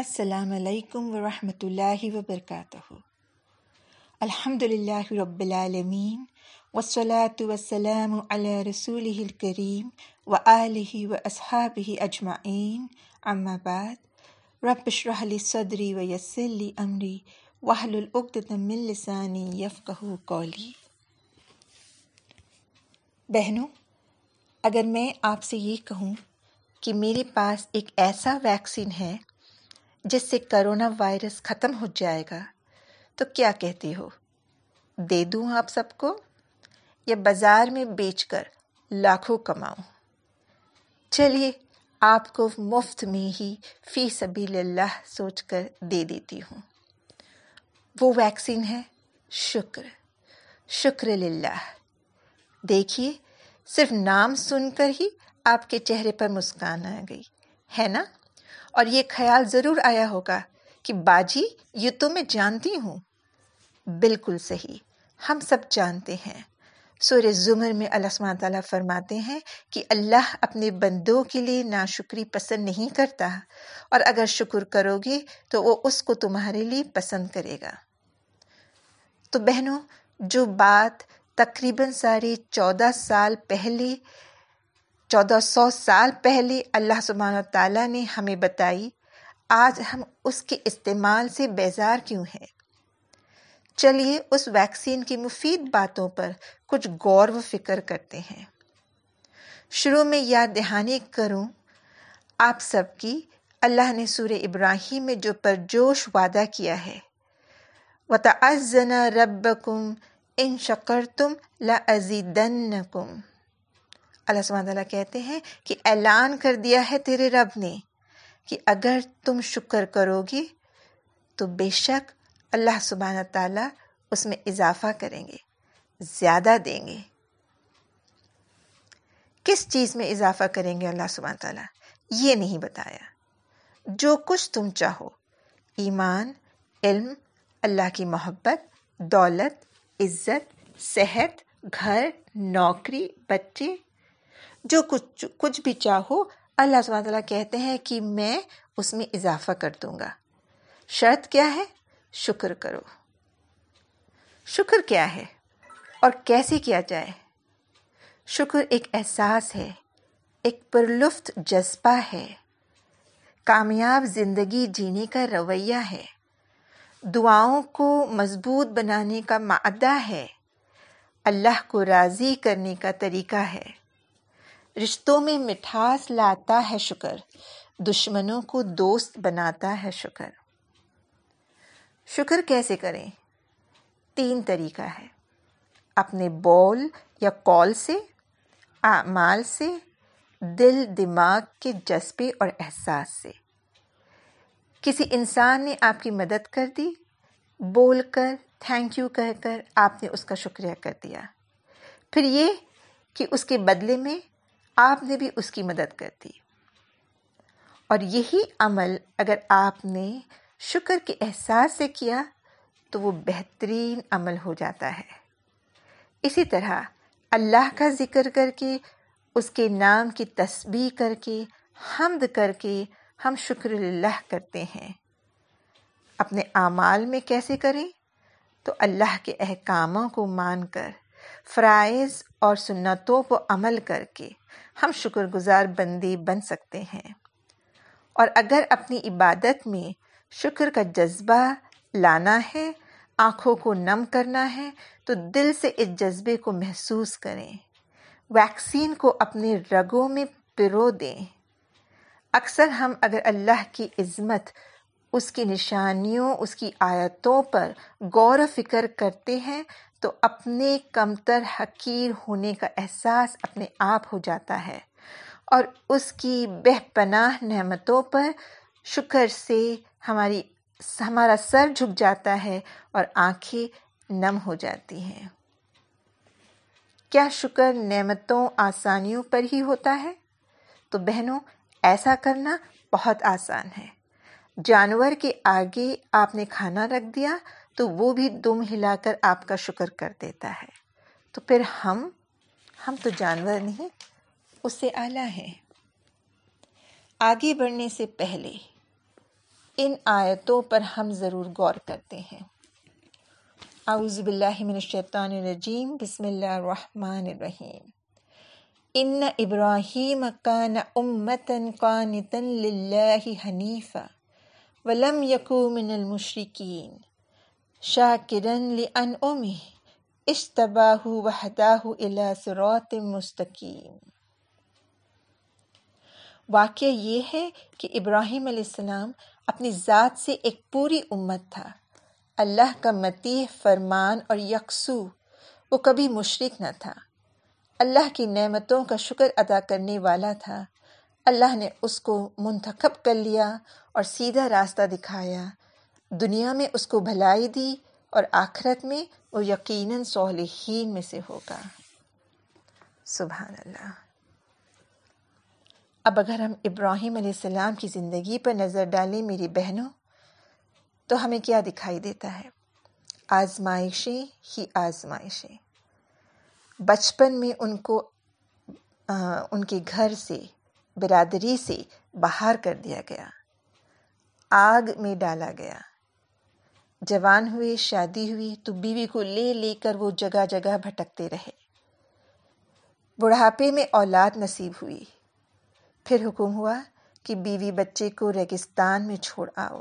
السلام علیکم ورحمۃ اللہ وبرکاتہ۔ الحمد للہ رب العالمین وسلاۃ وسلام علی رسول الکریم و علیہ و اصحاب اجمعین۔ اما بعد، رب اشرح لی صدری و یسلی امری وحل العقدۃ من لسانی یفقہ قولی۔ بہنوں، اگر میں آپ سے یہ کہوں کہ میرے پاس ایک ایسا ویکسین ہے جس سے کرونا وائرس ختم ہو جائے گا، تو کیا کہتی ہو؟ دے دوں آپ سب کو؟ یا بازار میں بیچ کر لاکھوں کماؤں؟ چلیے، آپ کو مفت میں ہی فی سبیل اللہ سوچ کر دے دیتی ہوں۔ وہ ویکسین ہے، شکر شکر للہ۔ دیکھیے، صرف نام سن کر ہی آپ کے چہرے پر مسکان آ گئی، ہے نا؟ اور یہ خیال ضرور آیا ہوگا کہ باجی، یہ تو میں جانتی ہوں۔ بالکل صحیح، ہم سب جانتے ہیں۔ سور زمر میں اللہ تعالیٰ فرماتے ہیں کہ اللہ اپنے بندوں کے لیے ناشکری پسند نہیں کرتا اور اگر شکر کرو گے تو وہ اس کو تمہارے لیے پسند کرے گا۔ تو بہنوں، جو بات تقریباً ساڑھے چودہ سال پہلے چودہ سو سال پہلے اللہ سبحانہ تعالیٰ نے ہمیں بتائی، آج ہم اس کے استعمال سے بیزار کیوں ہیں؟ چلیے، اس ویکسین کی مفید باتوں پر کچھ غور و فکر کرتے ہیں۔ شروع میں یاد دہانی کروں، آپ سب کی اللہ نے سور ابراہیم میں جو پرجوش وعدہ کیا ہے و تعزنا رب کم ان شکر تم لزیدن کم اللہ سب تعالیٰ کہتے ہیں کہ اعلان کر دیا ہے تیرے رب نے کہ اگر تم شکر کرو گی تو بے شک اللہ سبحانہ تعالیٰ اس میں اضافہ کریں گے، زیادہ دیں گے۔ کس چیز میں اضافہ کریں گے اللہ سبحانہ تعالیٰ یہ نہیں بتایا۔ جو کچھ تم چاہو، ایمان، علم، اللہ کی محبت، دولت، عزت، صحت، گھر، نوکری، بچے جو کچھ کچھ بھی چاہو، اللہ سب تعالیٰ کہتے ہیں کہ میں اس میں اضافہ کر دوں گا۔ شرط کیا ہے؟ شکر کرو۔ شکر کیا ہے؟ اور کیسے کیا جائے؟ شکر ایک احساس ہے، ایک پرلفت جذبہ ہے۔ کامیاب زندگی جینے کا رویہ ہے۔ دعاؤں کو مضبوط بنانے کا معدہ ہے۔ اللہ کو راضی کرنے کا طریقہ ہے۔ رشتوں میں مٹھاس لاتا ہے شکر، دشمنوں کو دوست بناتا ہے شکر۔ شکر کیسے کریں؟ تین طریقہ ہے۔ اپنے بول یا کال سے، اعمال سے، دل، دماغ کے جذبے اور احساس سے۔ کسی انسان نے آپ کی مدد کر دی، بول کر تھینک یو کہہ کر آپ نے اس کا شکریہ کر دیا۔ پھر یہ کہ اس کے بدلے میں آپ نے بھی اس کی مدد کر دی۔ اور یہی عمل اگر آپ نے شکر کے احساس سے کیا تو وہ بہترین عمل ہو جاتا ہے۔ اسی طرح اللہ کا ذکر کر کے، اس کے نام کی تسبیح کر کے، حمد کر کے ہم شکر اللہ کرتے ہیں۔ اپنے اعمال میں کیسے کریں؟ تو اللہ کے احکاموں کو مان کر، فرائض اور سنتوں کو عمل کر کے۔ ہم شکر گزار بندی بن سکتے ہیں۔ اور اگر اپنی عبادت میں شکر کا جذبہ لانا ہے، آنکھوں کو نم کرنا ہے، تو دل سے اس جذبے کو محسوس کریں۔ ویکسین کو اپنے رگوں میں پرو دیں۔ اکثر ہم اگر اللہ کی عظمت، اس کی نشانیوں، اس کی آیتوں پر غور و فکر کرتے ہیں تو اپنے کمتر حقیر ہونے کا احساس اپنے آپ ہو جاتا ہے اور اس کی بہ پناہ نعمتوں پر شکر سے ہماری ہمارا سر جھک جاتا ہے اور آنکھیں نم ہو جاتی ہیں۔ کیا شکر نعمتوں آسانیوں پر ہی ہوتا ہے؟ تو بہنوں، ایسا کرنا بہت آسان ہے۔ جانور کے آگے آپ نے کھانا رکھ دیا تو وہ بھی دم ہلا کر آپ کا شکر کر دیتا ہے۔ تو پھر ہم ہم تو جانور نہیں، اس سے اعلیٰ ہیں۔ آگے بڑھنے سے پہلے ان آیتوں پر ہم ضرور غور کرتے ہیں۔ اعوذ باللہ من الشیطان الرجیم، بسم اللہ الرحمن الرحیم۔ ان ابراہیم کان امتن قانتا للہ حنیفا ولم یکو من المشرکین۔ شاکرن لانعمہ اشتباہ وحداہ الى صراط مستقیم واقعہ یہ ہے کہ ابراہیم علیہ السلام اپنی ذات سے ایک پوری امت تھا۔ اللہ کا متی فرمان اور یکسو، وہ کبھی مشرق نہ تھا۔ اللہ کی نعمتوں کا شکر ادا کرنے والا تھا۔ اللہ نے اس کو منتخب کر لیا اور سیدھا راستہ دکھایا۔ دنیا میں اس کو بھلائی دی اور آخرت میں وہ یقیناً صالحین میں سے ہوگا۔ سبحان اللہ۔ اب اگر ہم ابراہیم علیہ السلام کی زندگی پر نظر ڈالیں میری بہنوں، تو ہمیں کیا دکھائی دیتا ہے؟ آزمائشیں ہی آزمائشیں۔ بچپن میں ان کو ان کے گھر سے، برادری سے باہر کر دیا گیا۔ آگ میں ڈالا گیا۔ جوان ہوئے، شادی ہوئی، تو بیوی کو لے لے کر وہ جگہ جگہ بھٹکتے رہے۔ بڑھاپے میں اولاد نصیب ہوئی۔ پھر حکم ہوا کہ بیوی بچے کو ریگستان میں چھوڑ آؤ۔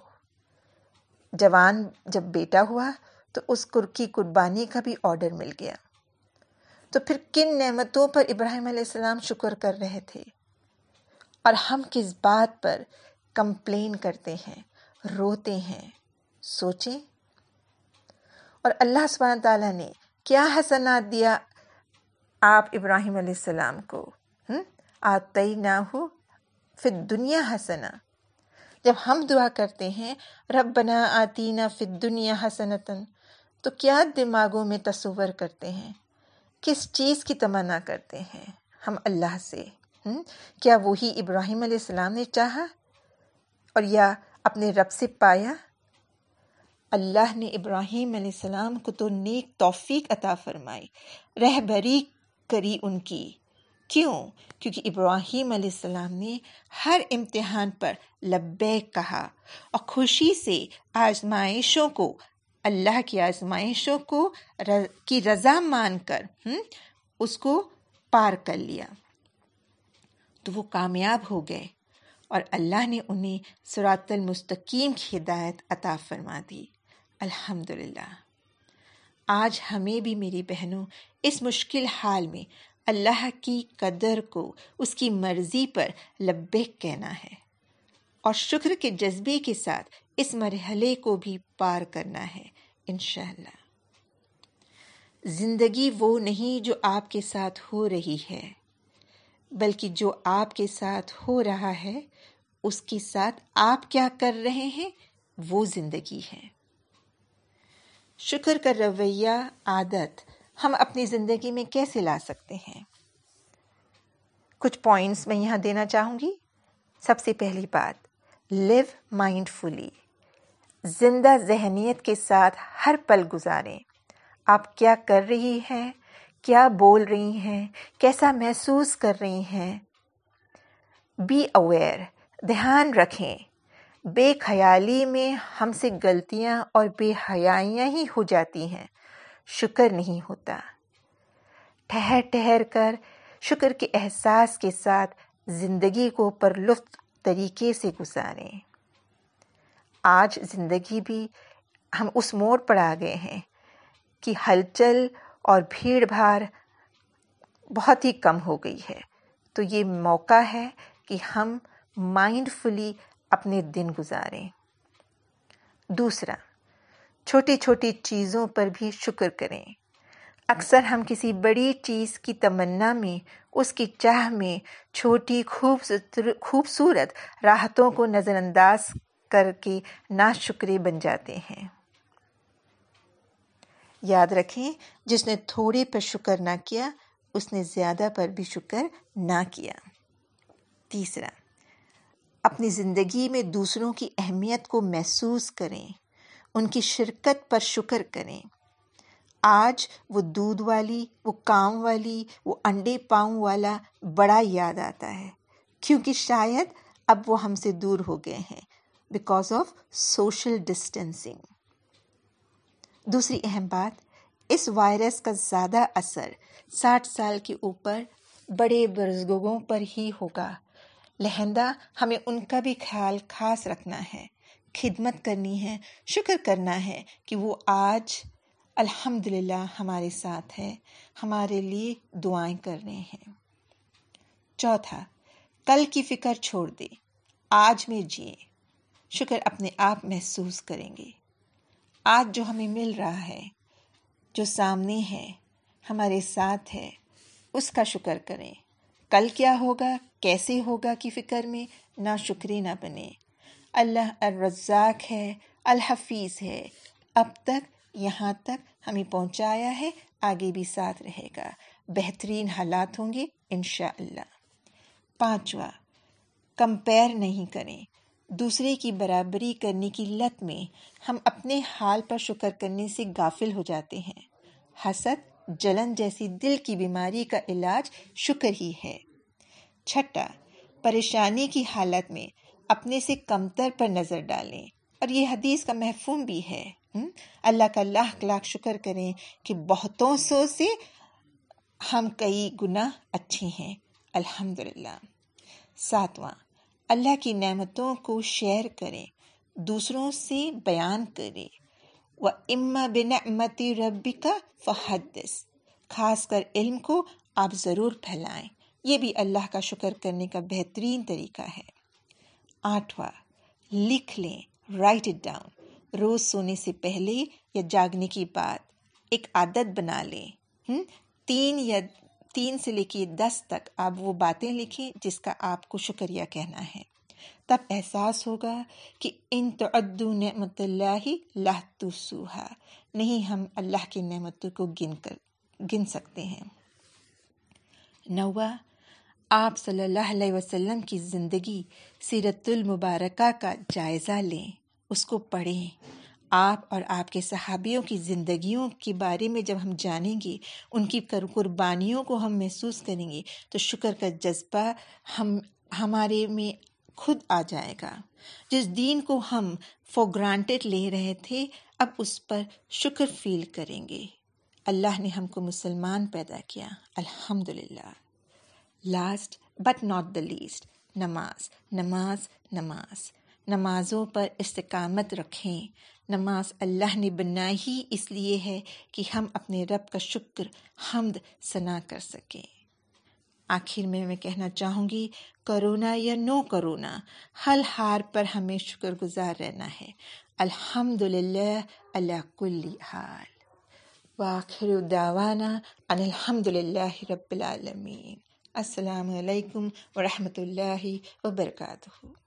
جوان جب بیٹا ہوا تو اس کی قربانی کا بھی آرڈر مل گیا۔ تو پھر کن نعمتوں پر ابراہیم علیہ السلام شکر کر رہے تھے؟ اور ہم کس بات پر کمپلین کرتے ہیں، روتے ہیں، سوچیں؟ اور اللہ سبحانہ تعالیٰ نے کیا حسنات دیا آپ ابراہیم علیہ السلام کو؟ آتے نہ ہو پھر دنیا حسنا جب ہم دعا کرتے ہیں رب بنا آتی نہ پھر دنیا حسنتاً، تو کیا دماغوں میں تصور کرتے ہیں؟ کس چیز کی تمنا کرتے ہیں ہم اللہ سے؟ کیا وہی ابراہیم علیہ السلام نے چاہا؟ اور یا اپنے رب سے پایا؟ اللہ نے ابراہیم علیہ السلام کو تو نیک توفیق عطا فرمائی، رہبری کری ان کی۔ کیوں؟ کیونکہ ابراہیم علیہ السلام نے ہر امتحان پر لبیک کہا اور خوشی سے آزمائشوں کو، اللہ کی آزمائشوں کو کی رضا مان کر اس کو پار کر لیا۔ تو وہ کامیاب ہو گئے اور اللہ نے انہیں سرات المستقیم کی ہدایت عطا فرما دی۔ الحمد للہ آج ہمیں بھی میری بہنوں اس مشکل حال میں اللہ کی قدر کو اس کی مرضی پر لبیک کہنا ہے اور شکر کے جذبے کے ساتھ اس مرحلے کو بھی پار کرنا ہے انشاءاللہ۔ زندگی وہ نہیں جو آپ کے ساتھ ہو رہی ہے، بلکہ جو آپ کے ساتھ ہو رہا ہے، اس کے ساتھ آپ کیا کر رہے ہیں، وہ زندگی ہے۔ شکر کا رویہ، عادت ہم اپنی زندگی میں کیسے لا سکتے ہیں؟ کچھ پوائنٹس میں یہاں دینا چاہوں گی۔ سب سے پہلی بات لیو مائنڈ فلی زندہ ذہنیت کے ساتھ ہر پل گزاریں۔ آپ کیا کر رہی ہیں؟ کیا بول رہی ہیں؟ کیسا محسوس کر رہی ہیں؟ بی اویئر دھیان رکھیں۔ بے خیالی میں ہم سے غلطیاں اور بے حیائیاں ہی ہو جاتی ہیں۔ شکر نہیں ہوتا۔ ٹھہر ٹھہر کر شکر کے احساس کے ساتھ زندگی کو پر لطف طریقے سے گزاریں۔ آج زندگی بھی ہم اس موڑ پر آ گئے ہیں کہ ہلچل اور بھیڑ بھاڑ بہت ہی کم ہو گئی ہے۔ تو یہ موقع ہے کہ ہم مائنڈ فلی اپنے دن گزاریں۔ دوسرا، چھوٹی چھوٹی چیزوں پر بھی شکر کریں۔ اکثر ہم کسی بڑی چیز کی تمنا میں، اس کی چاہ میں چھوٹی خوبصورت راحتوں کو نظر انداز کر کے نا شکرے بن جاتے ہیں۔ یاد رکھیں، جس نے تھوڑے پر شکر نہ کیا، اس نے زیادہ پر بھی شکر نہ کیا۔ تیسرا اپنی زندگی میں دوسروں کی اہمیت کو محسوس کریں، ان کی شرکت پر شکر کریں۔ آج وہ دودھ والی، وہ کام والی، وہ انڈے پاؤں والا بڑا یاد آتا ہے، کیونکہ شاید اب وہ ہم سے دور ہو گئے ہیں بیکاز آف سوشل ڈسٹینسنگ دوسری اہم بات، اس وائرس کا زیادہ اثر ساٹھ سال کے اوپر بڑے بزرگوں پر ہی ہوگا۔ لہندہ ہمیں ان کا بھی خیال خاص رکھنا ہے، خدمت کرنی ہے، شکر کرنا ہے کہ وہ آج الحمد للہ ہمارے ساتھ ہے، ہمارے لیے دعائیں کر رہے ہیں۔ چوتھا، کل کی فکر چھوڑ دے، آج میں جیے، شکر اپنے آپ محسوس کریں گے۔ آج جو ہمیں مل رہا ہے، جو سامنے ہے، ہمارے ساتھ ہے، اس کا شکر کریں۔ کل کیا ہوگا؟ کیسے ہوگا کی فکر میں؟ نہ شکری نہ بنے اللہ الرزاق ہے، الحفیظ ہے۔ اب تک، یہاں تک ہمیں پہنچایا ہے، آگے بھی ساتھ رہے گا۔ بہترین حالات ہوں گے، انشاءاللہ۔ اللہ پانچواں، کمپیر نہیں کریں۔ دوسرے کی برابری کرنے کی لت میں ہم اپنے حال پر شکر کرنے سے غافل ہو جاتے ہیں۔ حسد جلن جیسی دل کی بیماری کا علاج شکر ہی ہے۔ چھٹا، پریشانی کی حالت میں اپنے سے کمتر پر نظر ڈالیں۔ اور یہ حدیث کا محفوم بھی ہے۔ اللہ کا لاکھ لاکھ شکر کریں کہ بہتوں سو سے ہم کئی گنا اچھے ہیں۔ الحمد للہ ساتواں، اللہ کی نعمتوں کو شیئر کریں۔ دوسروں سے بیان کریں۔ و اما بنعمتی ربی کا فحدث۔ خاص کر علم کو آپ ضرور پھیلائیں۔ یہ بھی اللہ کا شکر کرنے کا بہترین طریقہ ہے۔ آٹھواں، لکھ لیں۔ رائٹ اٹ ڈاؤن روز سونے سے پہلے یا جاگنے کی بعد ایک عادت بنا لیں۔ تین یا تین سے لے کے دس تک آپ وہ باتیں لکھیں جس کا آپ کو شکریہ کہنا ہے۔ تب احساس ہوگا کہ ان تعدو نعمت اللہ لاہ تسوہا نہیں ہم اللہ کی نعمتوں کو گن کر، گن سکتے ہیں۔ نوا آپ صلی اللہ علیہ وسلم کی زندگی سیرت المبارکہ کا جائزہ لیں، اس کو پڑھیں۔ آپ اور آپ کے صحابیوں کی زندگیوں کے بارے میں جب ہم جانیں گے، ان کی قربانیوں کو ہم محسوس کریں گے، تو شکر کا جذبہ ہم، ہمارے میں خود آ جائے گا۔ جس دین کو ہم فور گرانٹیڈ لے رہے تھے، اب اس پر شکر فیل کریں گے۔ اللہ نے ہم کو مسلمان پیدا کیا۔ الحمد للہ last but not the least نماز۔ نماز نماز۔ نمازوں پر استقامت رکھیں۔ نماز اللہ نے بنا ہی اس لیے ہے کہ ہم اپنے رب کا شکر، حمد، ثنا کر سکیں۔ آخر میں میں کہنا چاہوں گی کرونا یا نو کرونا حل ہار پر ہمیں شکر گزار رہنا ہے۔ الحمد للہ اللہ کل حال۔ واخر الداوانہ ان الحمد للہ رب العالمین۔ السلام علیکم ورحمۃ اللہ وبرکاتہ۔